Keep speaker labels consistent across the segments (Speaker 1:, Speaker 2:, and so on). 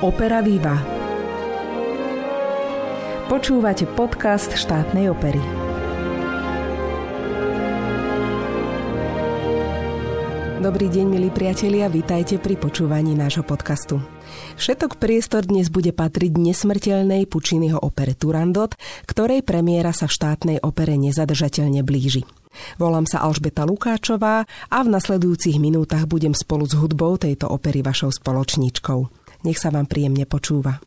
Speaker 1: Opera Viva. Počúvate podcast štátnej opery. Dobrý deň, milí priatelia, vítajte pri počúvaní nášho podcastu. Všetok priestor dnes bude patriť nesmrteľnej Pučínyho opere Turandot, ktorej premiéra sa v štátnej opere nezadržateľne blíži. Volám sa Alžbeta Lukáčová a v nasledujúcich minútach budem spolu s hudbou tejto opery vašou spoločníčkou. Nech sa vám príjemne počúva.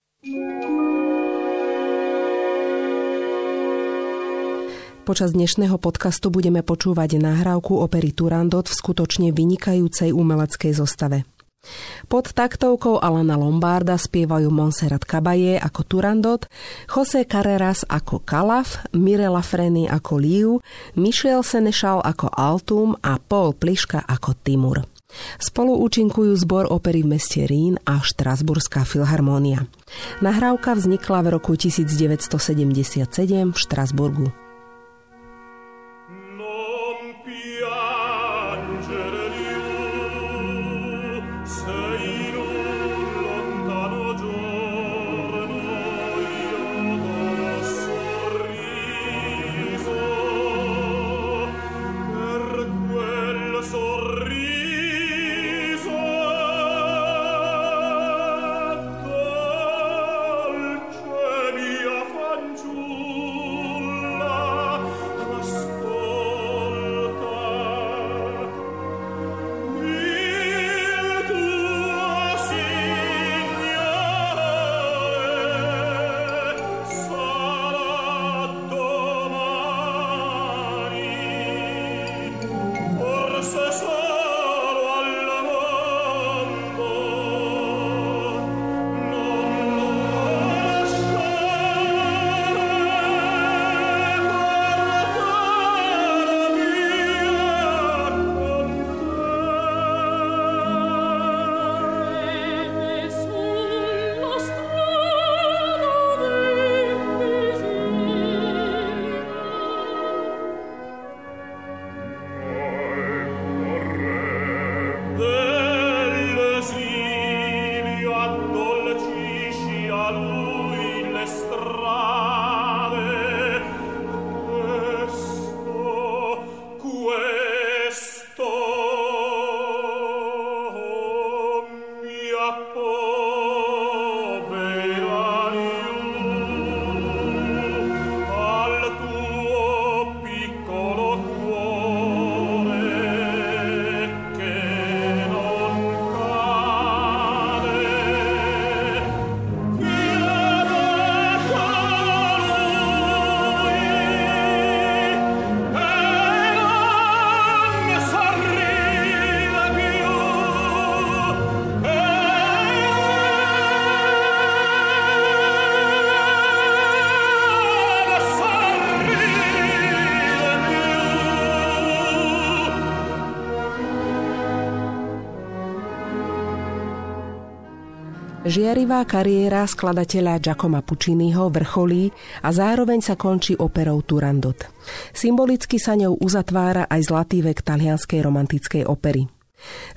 Speaker 1: Počas dnešného podcastu budeme počúvať nahrávku opery Turandot v skutočne vynikajúcej umeleckej zostave. Pod taktovkou Alana Lombarda spievajú Monserrat Caballé ako Turandot, José Carreras ako Calaf, Mirela Freny ako Liu, Michel Senešal ako Altum a Paul Pliška ako Timur. Spolu účinkujú zbor opery v meste Rín a Štrasburská filharmónia. Nahrávka vznikla v roku 1977 v Štrasburgu. Žiarivá kariéra skladateľa Giacomo Pucciniho vrcholí a zároveň sa končí operou Turandot. Symbolicky sa ňou uzatvára aj zlatý vek talianskej romantickej opery.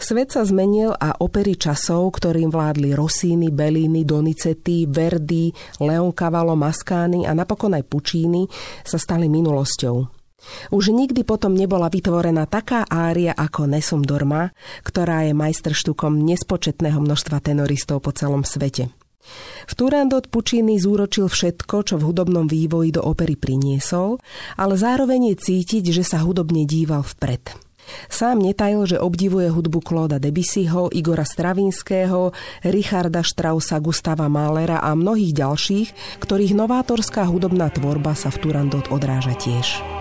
Speaker 1: Svet sa zmenil a opery časov, ktorým vládli Rossini, Bellini, Donizetti, Verdi, Leoncavallo, Mascani a napokon aj Puccini, sa stali minulosťou. Už nikdy potom nebola vytvorená taká ária ako Nesom Dorma, ktorá je majstrštukom nespočetného množstva tenoristov po celom svete. V Turandot Puccini zúročil všetko, čo v hudobnom vývoji do opery priniesol, ale zároveň je cítiť, že sa hudobne díval vpred. Sám netajil, že obdivuje hudbu Klóda Debussyho, Igora Stravinského, Richarda Straussa, Gustava Mahlera a mnohých ďalších, ktorých novátorská hudobná tvorba sa v Turandot odráža tiež.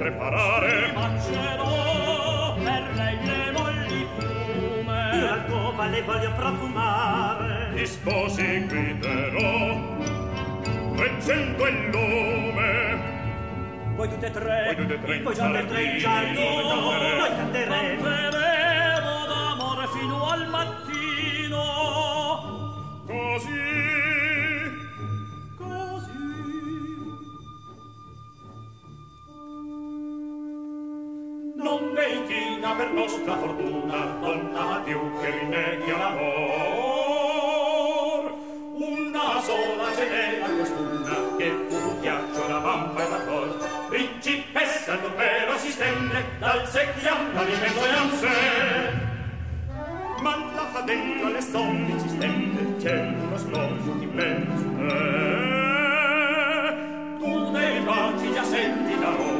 Speaker 1: Preparare.
Speaker 2: Mangerò per lei le molli piume
Speaker 3: Io l'alcova le voglio profumare.
Speaker 1: Gli sposi guiderò Reggendo il nome.
Speaker 2: Voi tutte e tre?
Speaker 1: Voi tutte e tre in
Speaker 3: Poi già per tre in giardino? canteremo.
Speaker 2: Canteremo d'amore fino al mattino
Speaker 1: per vostra fortuna donate un che rimedio all'amor una sola ce n'è la costuna che fu un ghiaccio la bamba e la col principessa d'opera si stende dal secchiam l'alimento e anse ma la fa dentro alle sonde ci stende c'è uno snoio di mezzo. Eh, tu dei baci già senti da voi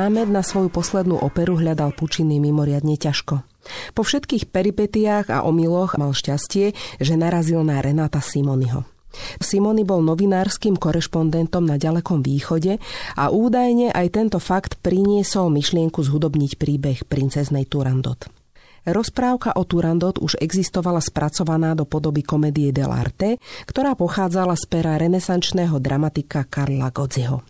Speaker 4: Námed na svoju poslednú operu hľadal Pučiny mimoriadne ťažko. Po všetkých peripetiách a omyloch mal šťastie, že narazil na Renáta Simonyho. Simony bol novinárskym korešpondentom na ďalekom východe a údajne aj tento fakt priniesol myšlienku zhudobniť príbeh princeznej Turandot. Rozprávka o Turandot už existovala spracovaná do podoby komedie dell'arte, ktorá pochádzala z pera renesančného dramatika Karla Godziho.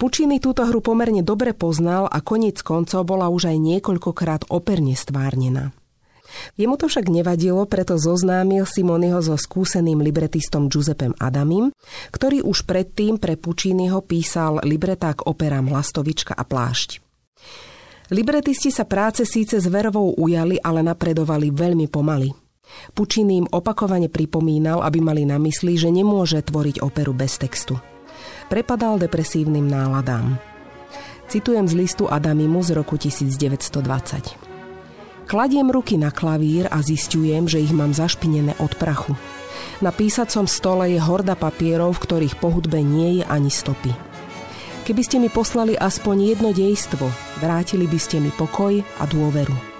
Speaker 4: Pučiny túto hru pomerne dobre poznal a koniec koncov bola už aj niekoľkokrát operne stvárnená. Jemu to však nevadilo, preto zoznámil Simonyho so skúseným libretistom Giuseppem Adamim, ktorý už predtým pre Pučínyho písal libretá k operám Lastovička a Plášť. Libretisti sa práce síce s verovou ujali, ale napredovali veľmi pomaly. Pučíny im opakovane pripomínal, aby mali na mysli, že nemôže tvoriť operu bez textu. Prepadal depresívnym náladám. Citujem z listu Adamimu z roku 1920. Kladiem ruky na klavír a zistujem, že ich mám zašpinené od prachu. Na písacom stole je horda papierov, v ktorých po hudbe nie je ani stopy. Keby ste mi poslali aspoň jedno dejstvo, vrátili by ste mi pokoj a dôveru.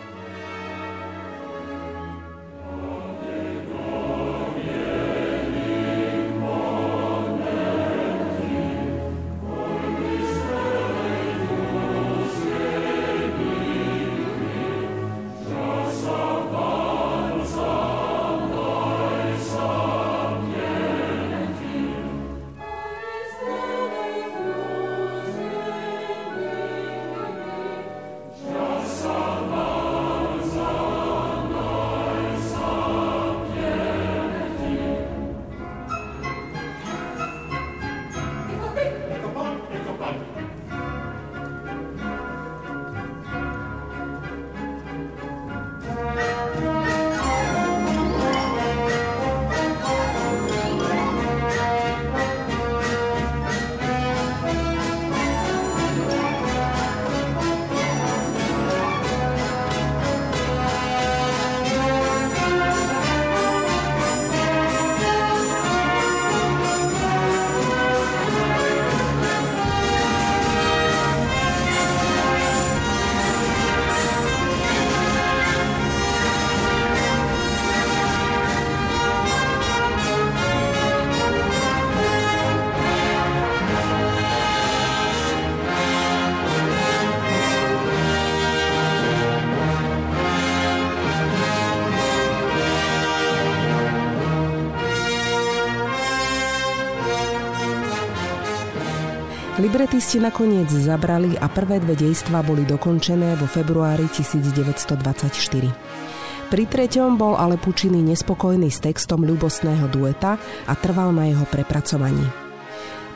Speaker 4: Libretisti nakoniec zabrali a prvé dve dejstva boli dokončené vo februári 1924. Pri treťom bol ale Pučiny nespokojný s textom ľubostného dueta a trval na jeho prepracovaní.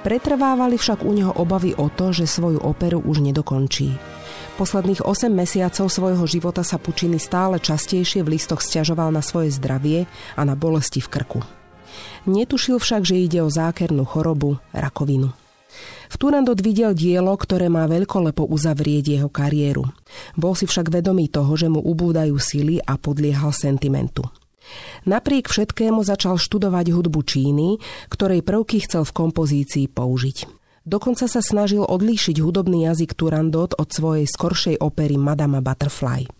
Speaker 4: Pretrvávali však u neho obavy o to, že svoju operu už nedokončí. Posledných 8 mesiacov svojho života sa Pučiny stále častejšie v listoch stiažoval na svoje zdravie a na bolesti v krku. Netušil však, že ide o zákernú chorobu, rakovinu. V Turandot videl dielo, ktoré má veľkolepo uzavrieť jeho kariéru. Bol si však vedomý toho, že mu ubúdajú sily a podliehal sentimentu. Napriek všetkému začal študovať hudbu Číny, ktorej prvky chcel v kompozícii použiť. Dokonca sa snažil odlíšiť hudobný jazyk Turandot od svojej skoršej opery Madama Butterfly.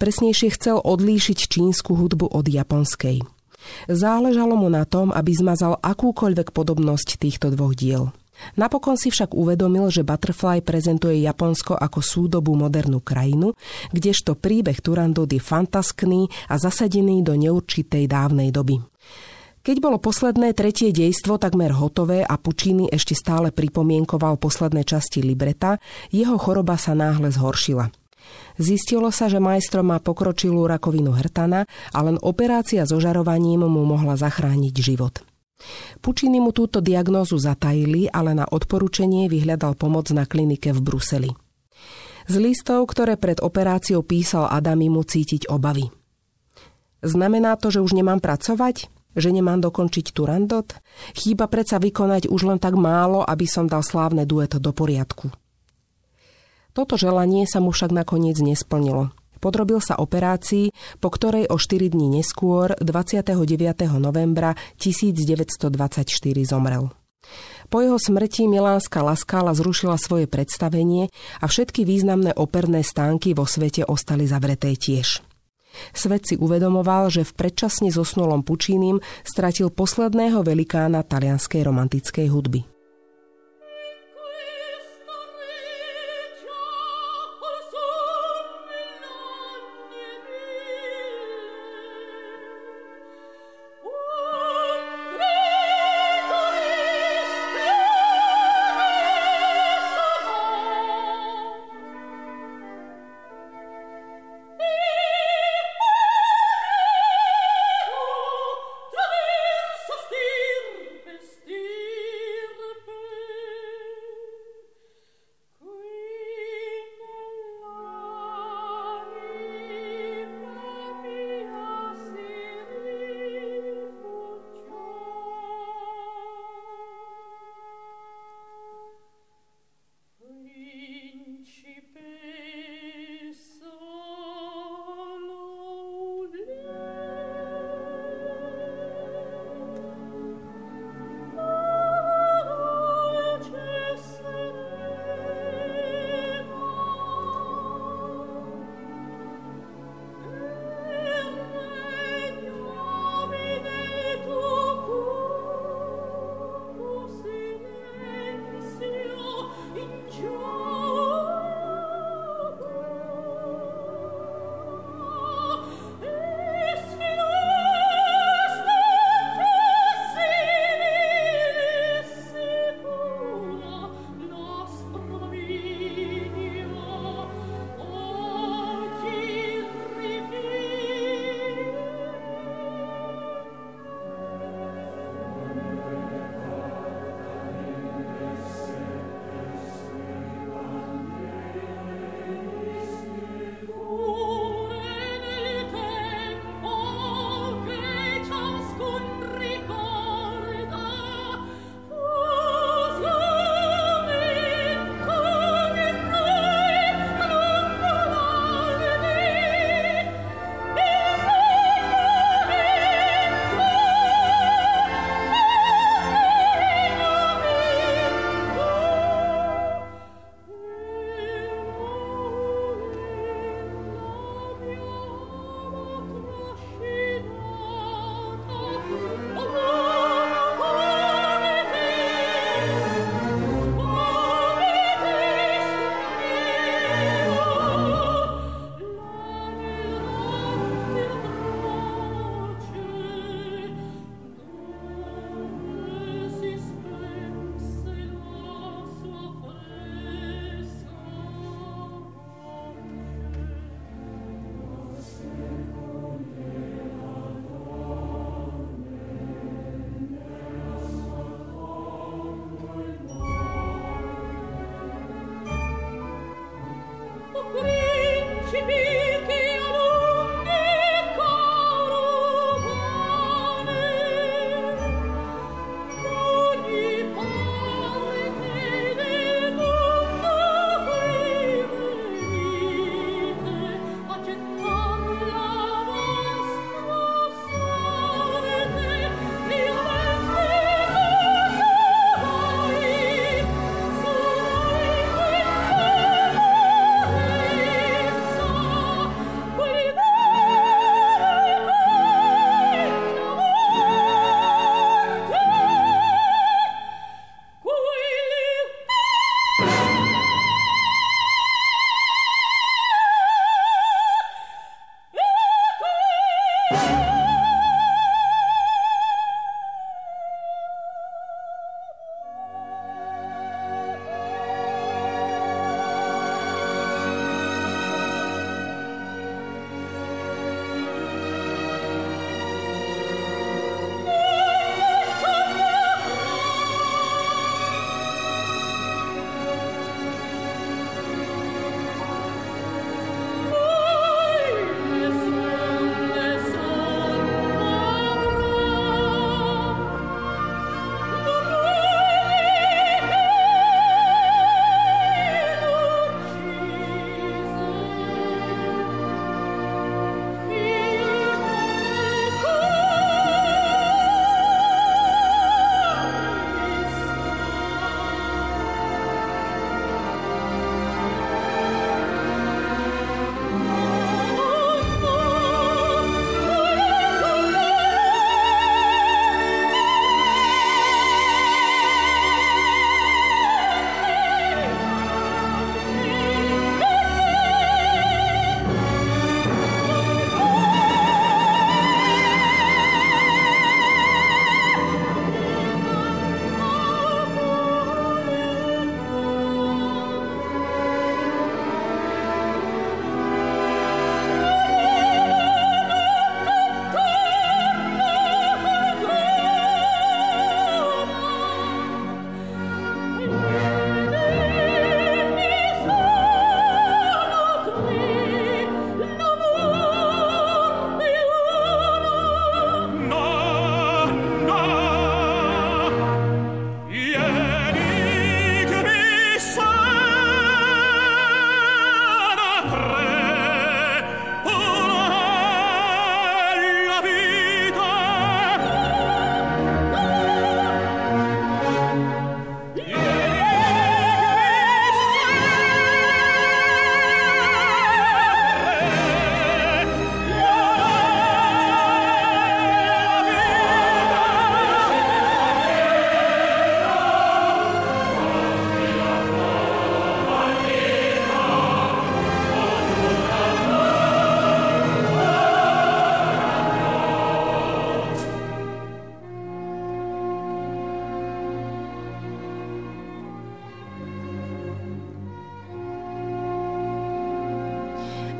Speaker 4: Presnejšie chcel odlíšiť čínsku hudbu od japonskej. Záležalo mu na tom, aby zmazal akúkoľvek podobnosť týchto dvoch diel. Napokon si však uvedomil, že Butterfly prezentuje Japonsko ako súdobú modernú krajinu, kdežto príbeh Turandot je fantaskný a zasadený do neurčitej dávnej doby. Keď bolo posledné tretie dejstvo takmer hotové a Pučíny ešte stále pripomienkoval posledné časti libreta, jeho choroba sa náhle zhoršila. Zistilo sa, že majstro má pokročilú rakovinu hrtana a len operácia so žarovaním mu mohla zachrániť život. Pučiny mu túto diagnózu zatajili, ale na odporúčanie vyhľadal pomoc na klinike v Bruseli. Z listov, ktoré pred operáciou písal Adami, mu cítiť obavy. Znamená to, že už nemám pracovať? Že nemám dokončiť Turandot? Chýba predsa vykonať už len tak málo, aby som dal slávne dueto do poriadku. Toto želanie sa mu však nakoniec nesplnilo. Podrobil sa operácii, po ktorej o 4 dní neskôr, 29. novembra 1924 zomrel. Po jeho smrti Milánska Laskála zrušila svoje predstavenie a všetky významné operné stánky vo svete ostali zavreté tiež. Svet si uvedomoval, že v predčasne zosnulom Pučínim stratil posledného velikána talianskej romantickej hudby.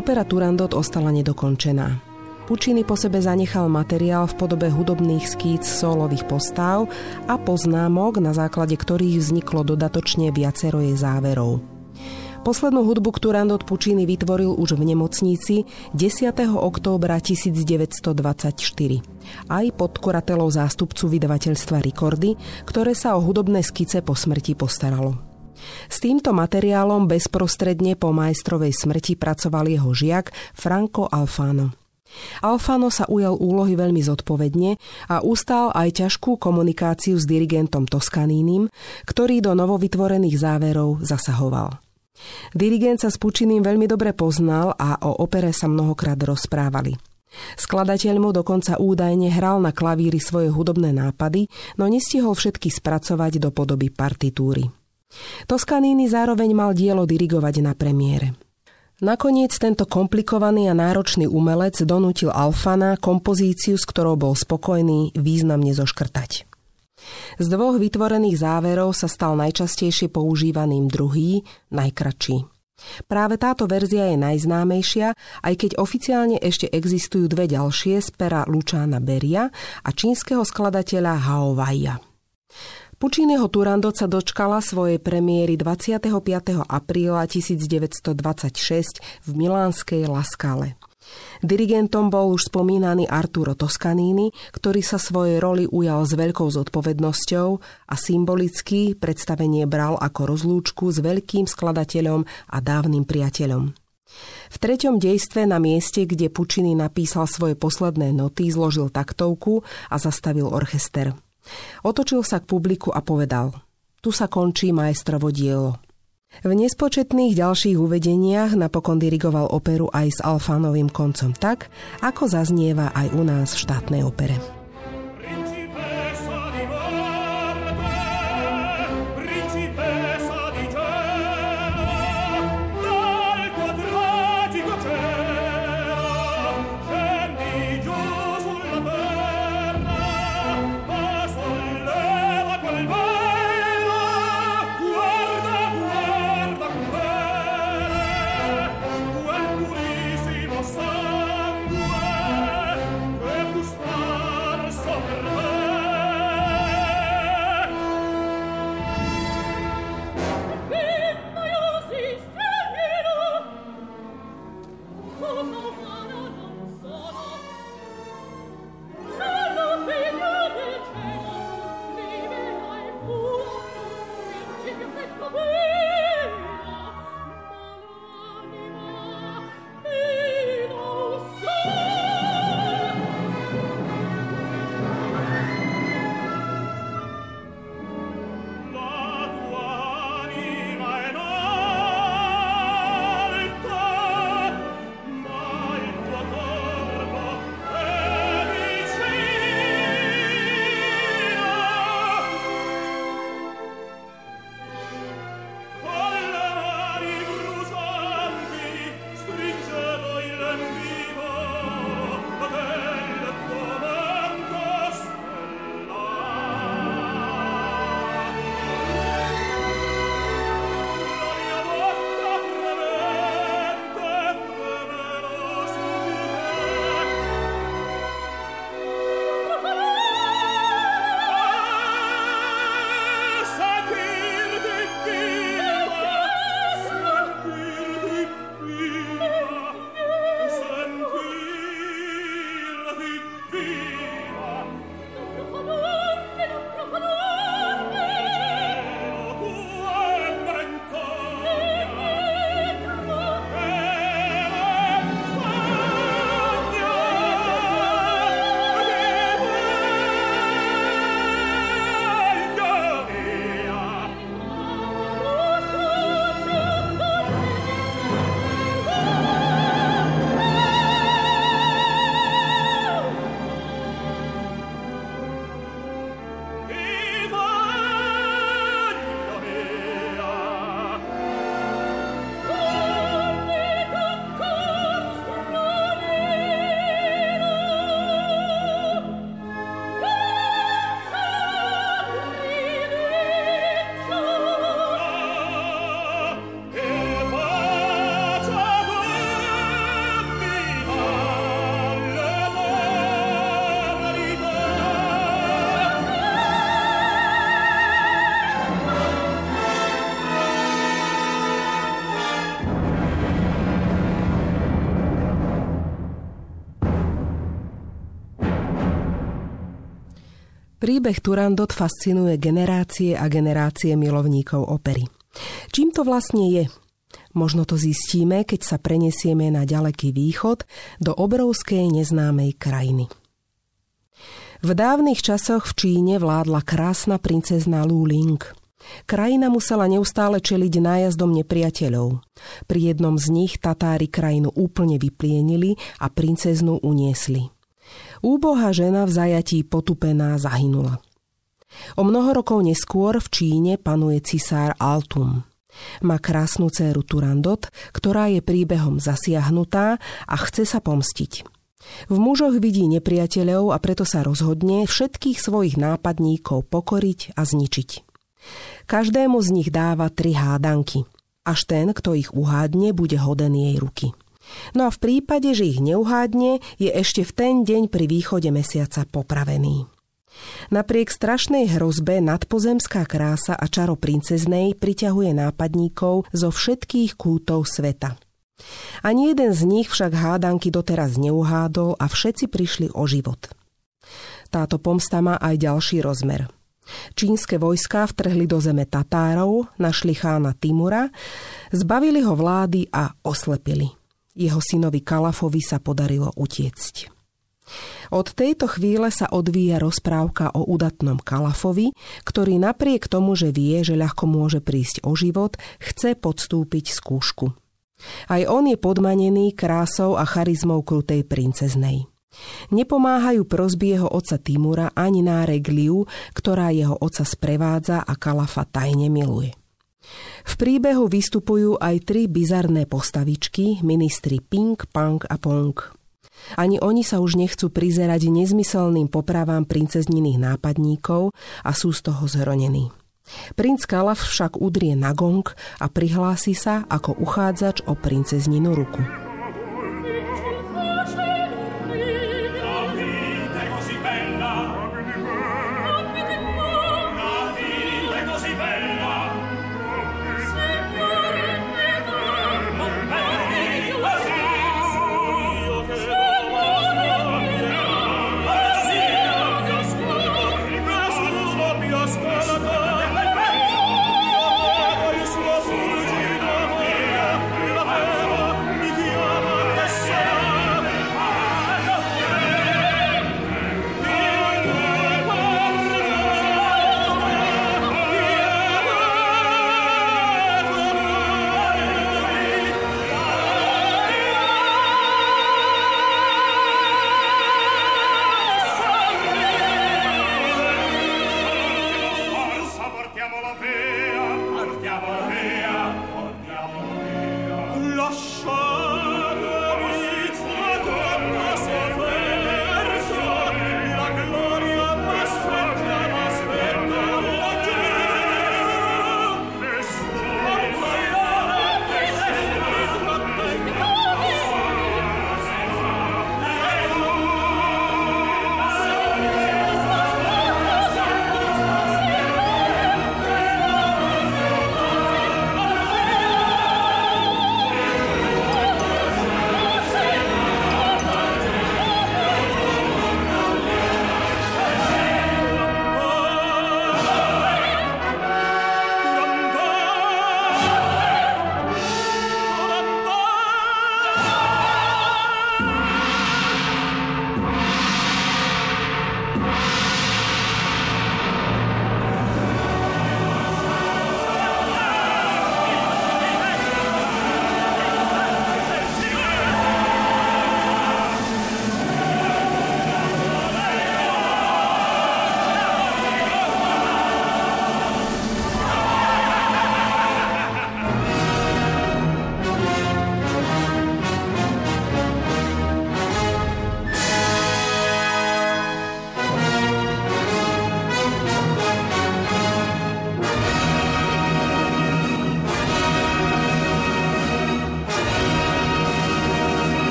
Speaker 4: Opera Turandot ostala nedokončená. Pučiny po sebe zanechal materiál v podobe hudobných skýc solových postáv a poznámok, na základe ktorých vzniklo dodatočne viacero jej záverov. Poslednú hudbu Turandot Pučiny vytvoril už v nemocnici 10. októbra 1924 aj pod kuratelou zástupcu vydavateľstva Rikordy, ktoré sa o hudobné skice po smrti postaralo. S týmto materiálom bezprostredne po majstrovej smrti pracoval jeho žiak Franco Alfano. Alfano sa ujal úlohy veľmi zodpovedne a ustal aj ťažkú komunikáciu s dirigentom Toskanínim, ktorý do novovytvorených záverov zasahoval. Dirigent sa s Pučiným veľmi dobre poznal a o opere sa mnohokrát rozprávali. Skladateľ mu dokonca údajne hral na klavíri svoje hudobné nápady, no nestihol všetky spracovať do podoby partitúry. Toskaníny zároveň mal dielo dirigovať na premiére. Nakoniec tento komplikovaný a náročný umelec donútil Alfana kompozíciu, s ktorou bol spokojný, významne zoškrtať. Z dvoch vytvorených záverov sa stal najčastejšie používaným druhý, najkračší. Práve táto verzia je najznámejšia, aj keď oficiálne ešte existujú dve ďalšie z pera Lučána Beria a čínskeho skladateľa Hao Waia. Pučínyho Turandot sa dočkala svojej premiéry 25. apríla 1926 v milánskej Laskale. Dirigentom bol už spomínaný Arturo Toscanini, ktorý sa svojej roli ujal s veľkou zodpovednosťou a symbolicky predstavenie bral ako rozlúčku s veľkým skladateľom a dávnym priateľom. V treťom dejstve na mieste, kde Pučiny napísal svoje posledné noty, zložil taktovku a zastavil orchester. Otočil sa k publiku a povedal Tu sa končí majstrovo dielo. V nespočetných ďalších uvedeniach napokon dirigoval operu aj s Alfánovým koncom tak, ako zaznieva aj u nás v štátnej opere. Príbeh Turandot fascinuje generácie a generácie milovníkov opery. Čím to vlastne je? Možno to zistíme, keď sa prenesieme na ďaleký východ do obrovskej neznámej krajiny. V dávnych časoch v Číne vládla krásna princezna Lu Ling. Krajina musela neustále čeliť nájazdom nepriateľov. Pri jednom z nich Tatári krajinu úplne vyplienili a princeznu uniesli. Úbohá žena v zajatí potupená zahynula. O mnoho rokov neskôr v Číne panuje cisár Altum. Má krásnu dceru Turandot, ktorá je príbehom zasiahnutá a chce sa pomstiť. V mužoch vidí nepriateľov a preto sa rozhodne všetkých svojich nápadníkov pokoriť a zničiť. Každému z nich dáva tri hádanky. Až ten, kto ich uhádne, bude hoden jej ruky. No a v prípade, že ich neuhádne, je ešte v ten deň pri východe mesiaca popravený. Napriek strašnej hrozbe nadpozemská krása a čaro princeznej priťahuje nápadníkov zo všetkých kútov sveta. Ani jeden z nich však hádanky doteraz neuhádol a všetci prišli o život. Táto pomsta má aj ďalší rozmer. Čínske vojská vtrhli do zeme Tatárov, našli chána Timura, zbavili ho vlády a oslepili. Jeho synovi Kalafovi sa podarilo utiecť. Od tejto chvíle sa odvíja rozprávka o udatnom Kalafovi, ktorý napriek tomu, že vie, že ľahko môže prísť o život, chce podstúpiť skúšku. Aj on je podmanený krásou a charizmou krutej princeznej. Nepomáhajú prosby jeho oca Timura ani nárek Liu, ktorá jeho oca sprevádza a Kalafa tajne miluje. V príbehu vystupujú aj tri bizarné postavičky, ministri Ping, Pang a Pong. Ani oni sa už nechcú prizerať nezmyselným popravám princezniných nápadníkov a sú z toho zhronení. Princ Kalaf však udrie na gong a prihlási sa ako uchádzač o princezninu ruku.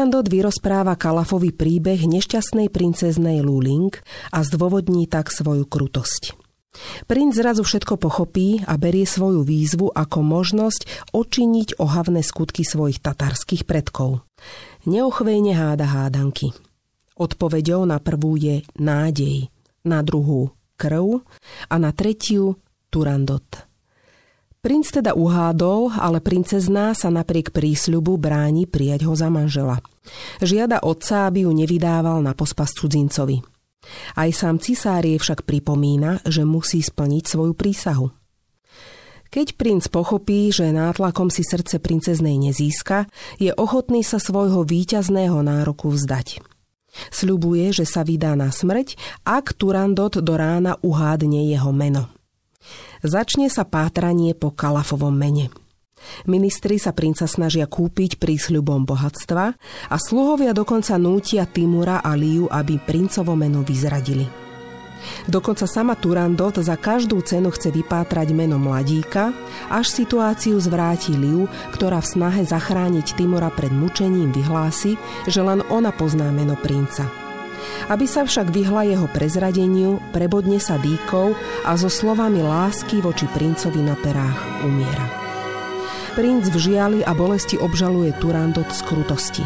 Speaker 4: Turandot vyrozpráva Kalafovi príbeh nešťastnej princeznej Luling a zdôvodní tak svoju krutosť. Princ zrazu všetko pochopí a berie svoju výzvu ako možnosť očiniť ohavné skutky svojich tatárskych predkov. Neochvejne háda hádanky. Odpovedou na prvú je nádej, na druhú krv a na tretiu Turandot. Princ teda uhádol, ale princezná sa napriek prísľubu bráni prijať ho za manžela. Žiada otca, aby ju nevydával na pospas cudzincovi. Aj sám cisár jej však pripomína, že musí splniť svoju prísahu. Keď princ pochopí, že nátlakom si srdce princeznej nezíska, je ochotný sa svojho víťazného nároku vzdať. Sľubuje, že sa vydá na smrť, ak Turandot do rána uhádne jeho meno. Začne sa pátranie po Kalafovom mene. Ministri sa princa snažia kúpiť prísľubom bohatstva a sluhovia dokonca nútia Timura a Liu, aby princovo meno vyzradili. Dokonca sama Turandot za každú cenu chce vypátrať meno mladíka, až situáciu zvráti Liu, ktorá v snahe zachrániť Timura pred mučením vyhlási, že len ona pozná meno princa. Aby sa však vyhla jeho prezradeniu, prebodne sa dýkov a so slovami lásky voči princovi na perách umiera. Princ v žiali a bolesti obžaluje Turandot z krutosti.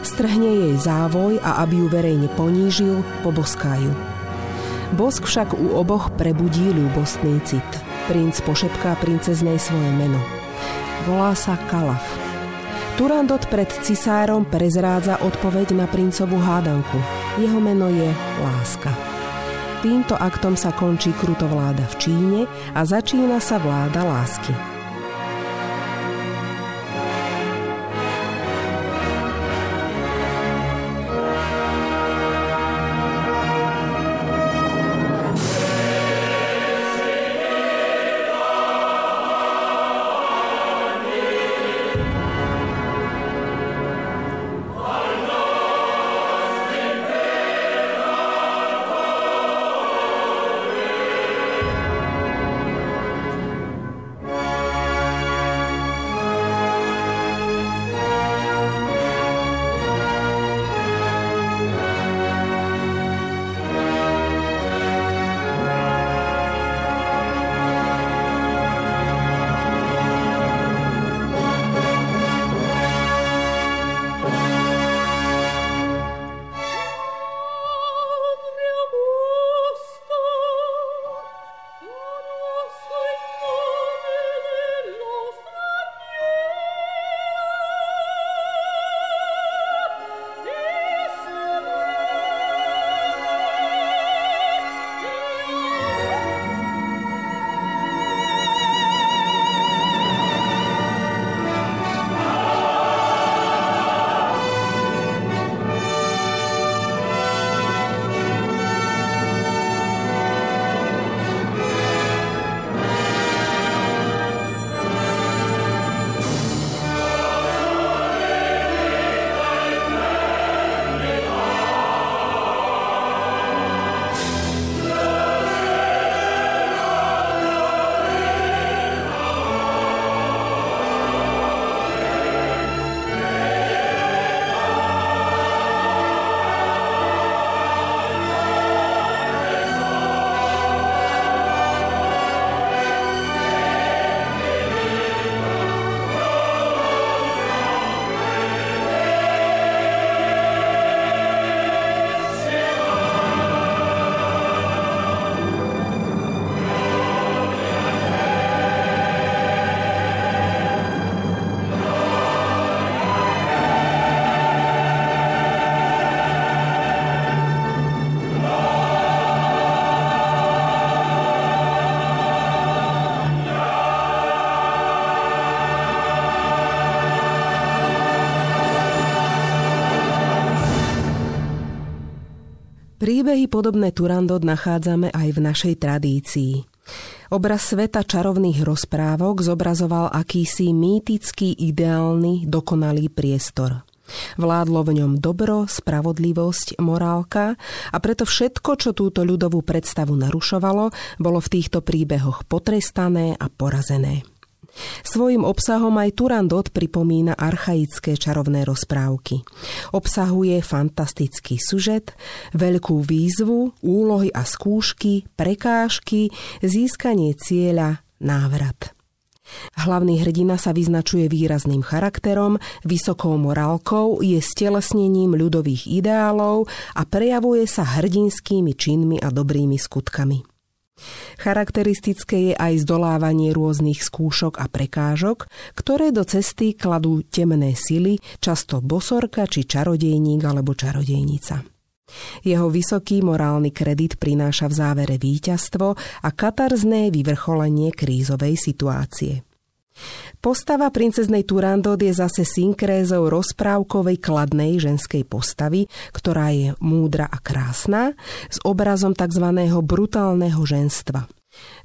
Speaker 4: Strhne jej závoj a aby ju verejne ponížil, poboskájú. Bosk však u oboch prebudí ľúbostný cit. Princ pošepká princeznej svoje meno. Volá sa Kalaf. Turandot pred cisárom prezrádza odpoveď na princovú hádanku. Jeho meno je Láska. Týmto aktom sa končí krutovláda v Číne a začína sa vláda lásky. Príbehy podobné Turandot nachádzame aj v našej tradícii. Obraz sveta čarovných rozprávok zobrazoval akýsi mýtický, ideálny, dokonalý priestor. Vládlo v ňom dobro, spravodlivosť, morálka a preto všetko, čo túto ľudovú predstavu narušovalo, bolo v týchto príbehoch potrestané a porazené. Svojim obsahom aj Turandot pripomína archaické čarovné rozprávky. Obsahuje fantastický sužet, veľkú výzvu, úlohy a skúšky, prekážky, získanie cieľa, návrat. Hlavný hrdina sa vyznačuje výrazným charakterom, vysokou morálkou, je stelesnením ľudových ideálov a prejavuje sa hrdinskými činmi a dobrými skutkami. Charakteristické je aj zdolávanie rôznych skúšok a prekážok, ktoré do cesty kladú temné sily, často bosorka či čarodejník alebo čarodejnica. Jeho vysoký morálny kredit prináša v závere víťazstvo a katarzné vyvrcholenie krízovej situácie. Postava princeznej Turandot je zase synkrézou rozprávkovej kladnej ženskej postavy, ktorá je múdra a krásna, s obrazom tzv. brutálneho ženstva.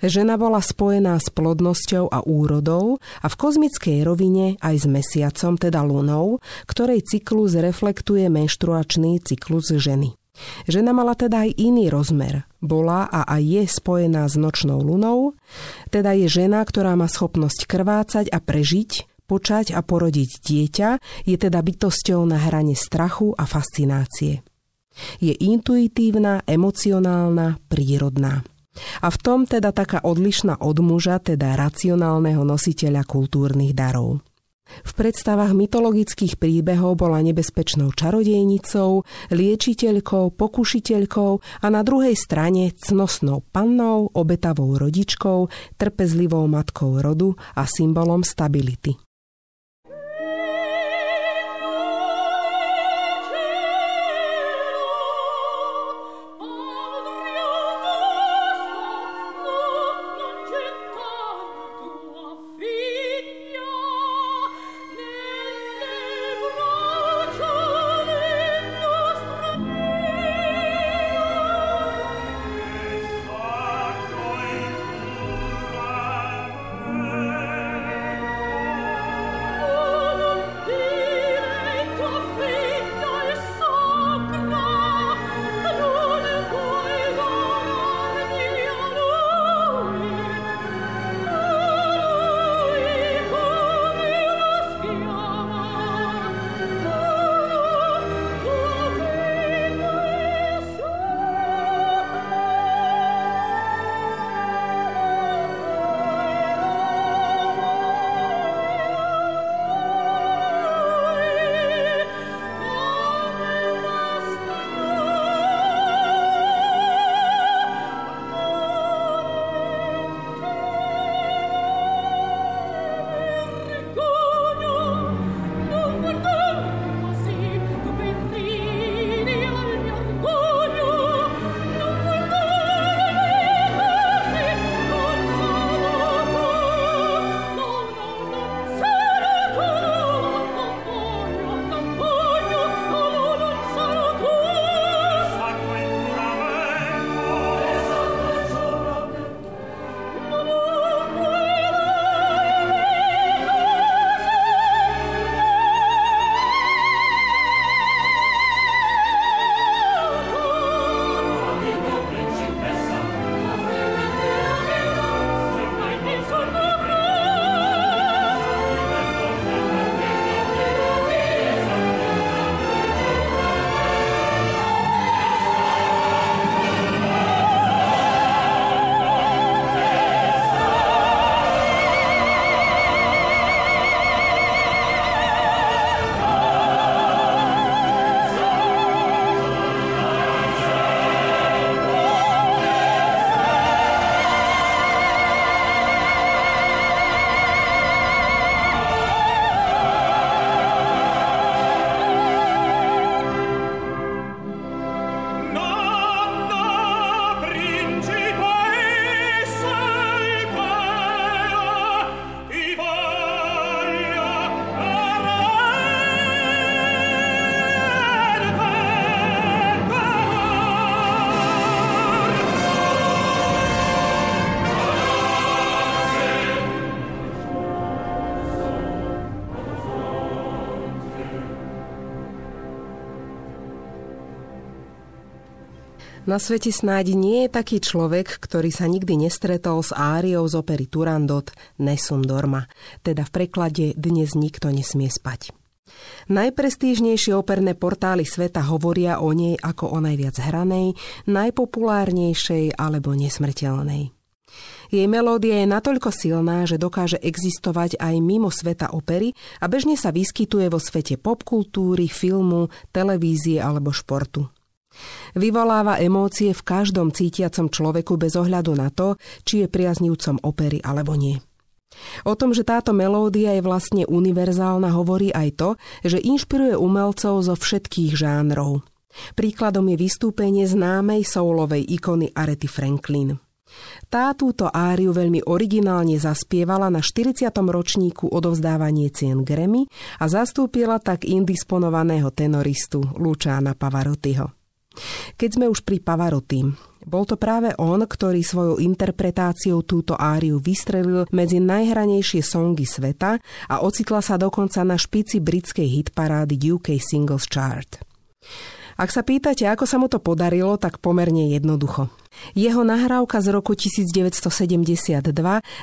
Speaker 4: Žena bola spojená s plodnosťou a úrodou a v kozmickej rovine aj s mesiacom, teda lunou, ktorej cyklus reflektuje menštruačný cyklus ženy. Žena mala teda aj iný rozmer. Bola a aj je spojená s nočnou lunou, teda je žena, ktorá má schopnosť krvácať a prežiť, počať a porodiť dieťa, je teda bytosťou na hrane strachu a fascinácie. Je intuitívna, emocionálna, prírodná. A v tom teda taká odlišná od muža, teda racionálneho nositeľa kultúrnych darov. V predstavách mytologických príbehov bola nebezpečnou čarodejnicou, liečiteľkou, pokušiteľkou a na druhej strane cnosnou pannou, obetavou rodičkou, trpezlivou matkou rodu a symbolom stability. Na svete snáď nie je taký človek, ktorý sa nikdy nestretol s áriou z opery Turandot Nessun Dorma, teda v preklade Dnes nikto nesmie spať. Najprestížnejšie operné portály sveta hovoria o nej ako o najviac hranej, najpopulárnejšej alebo nesmrteľnej. Jej melódia je natoľko silná, že dokáže existovať aj mimo sveta opery a bežne sa vyskytuje vo svete popkultúry, filmu, televízie alebo športu. Vyvoláva emócie v každom cítiacom človeku bez ohľadu na to, či je priaznivcom opery alebo nie. O tom, že táto melódia je vlastne univerzálna, hovorí aj to, že inšpiruje umelcov zo všetkých žánrov. Príkladom je vystúpenie známej soulovej ikony Arety Franklin. Tá túto áriu veľmi originálne zaspievala na 40. ročníku odovzdávanie cien Grammy a zastúpila tak indisponovaného tenoristu Lučána Pavarottiho. Keď sme už pri Pavarotti, bol to práve on, ktorý svojou interpretáciou túto áriu vystrelil medzi najhranejšie songy sveta a ocitla sa dokonca na špici britskej hitparády UK Singles Chart. Ak sa pýtate, ako sa mu to podarilo, tak pomerne jednoducho. Jeho nahrávka z roku 1972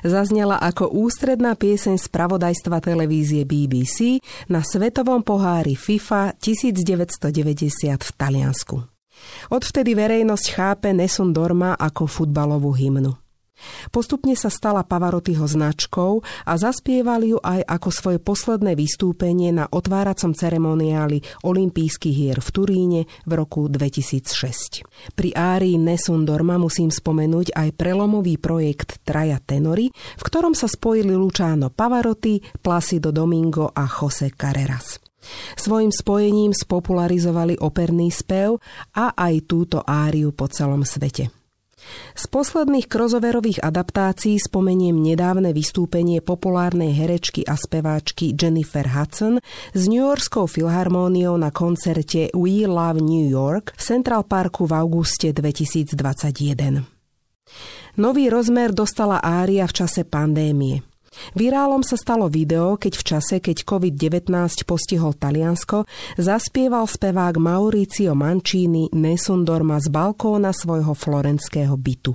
Speaker 4: zaznela ako ústredná pieseň spravodajstva televízie BBC na svetovom pohári FIFA 1990 v Taliansku. Odvtedy verejnosť chápe Nesun Dorma ako futbalovú hymnu. Postupne sa stala Pavarottiho značkou a zaspieval ju aj ako svoje posledné vystúpenie na otváracom ceremoniáli olympijských hier v Turíne v roku 2006. Pri árii Nesun Dorma musím spomenúť aj prelomový projekt Traja tenory, v ktorom sa spojili Luciano Pavarotti, Placido Domingo a Jose Carreras. Svojim spojením spopularizovali operný spev a aj túto áriu po celom svete. Z posledných krozoverových adaptácií spomeniem nedávne vystúpenie populárnej herečky a speváčky Jennifer Hudson s New Yorkskou filharmóniou na koncerte We Love New York v Central Parku v auguste 2021. Nový rozmer dostala ária v čase pandémie. Virálom sa stalo video, keď v čase, keď COVID-19 postihol Taliansko, zaspieval spevák Mauricio Mancini Nessun Dorma z balkóna svojho florenského bytu.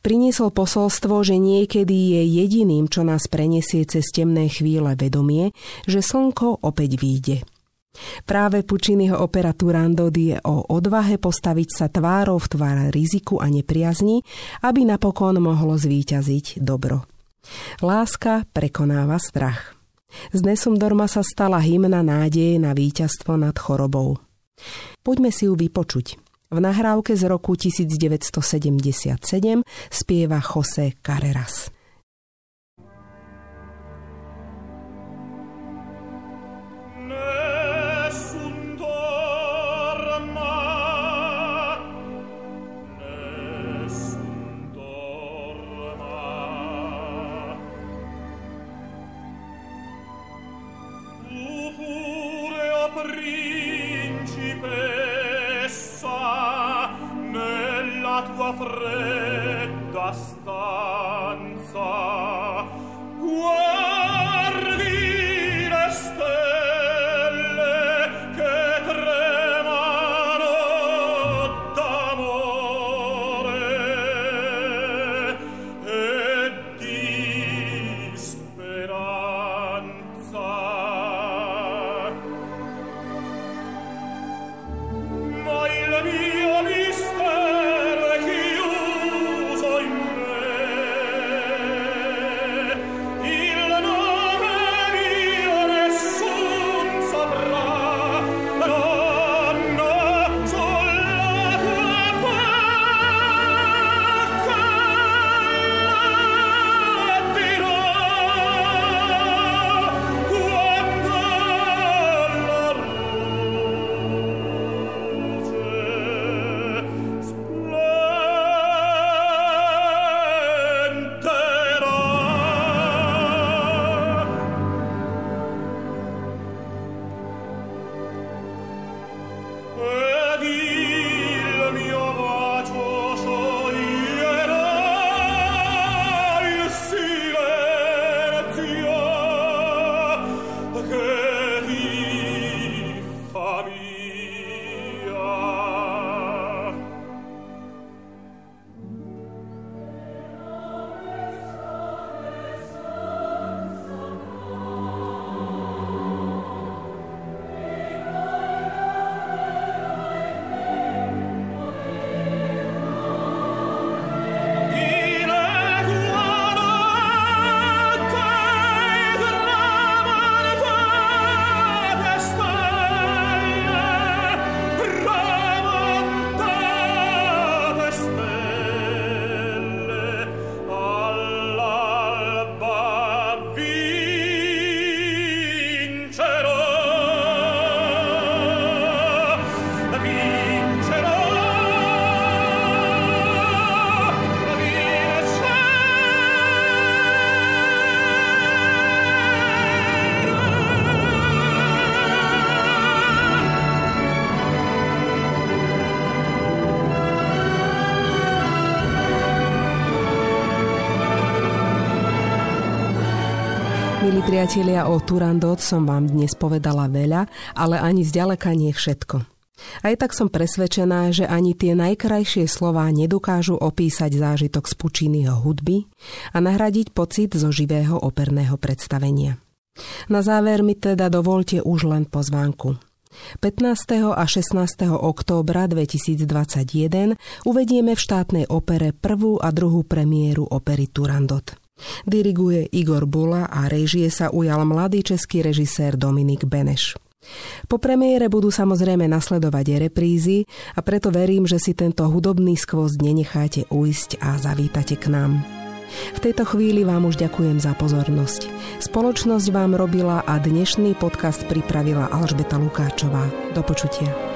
Speaker 4: Priniesol posolstvo, že niekedy je jediným, čo nás prenesie cez temné chvíle vedomie, že slnko opäť výjde. Práve Pučiniho opera Turandot je o odvahe postaviť sa tvárou v tvár riziku a nepriazni, aby napokon mohlo zvíťaziť dobro. Láska prekonáva strach. Z Nesum Dorma sa stala hymna nádeje na víťazstvo nad chorobou. Poďme si ju vypočuť. V nahrávke z roku 1977 spieva José Carreras. Priatelia, o Turandot som vám dnes povedala veľa, ale ani zďaleka nie všetko. Aj tak som presvedčená, že ani tie najkrajšie slová nedokážu opísať zážitok z Pučinyho hudby a nahradiť pocit zo živého operného predstavenia. Na záver mi teda dovolte už len pozvánku. 15. a 16. októbra 2021 uvedieme v štátnej opere prvú a druhú premiéru opery Turandot. Diriguje Igor Bula a režie sa ujal mladý český režisér Dominik Beneš. Po premiére budú samozrejme nasledovať reprízy a preto verím, že si tento hudobný skvost nenecháte uísť a zavítate k nám. V tejto chvíli vám už ďakujem za pozornosť. Spoločnosť vám robila a dnešný podcast pripravila Alžbeta Lukáčová. Do počutia.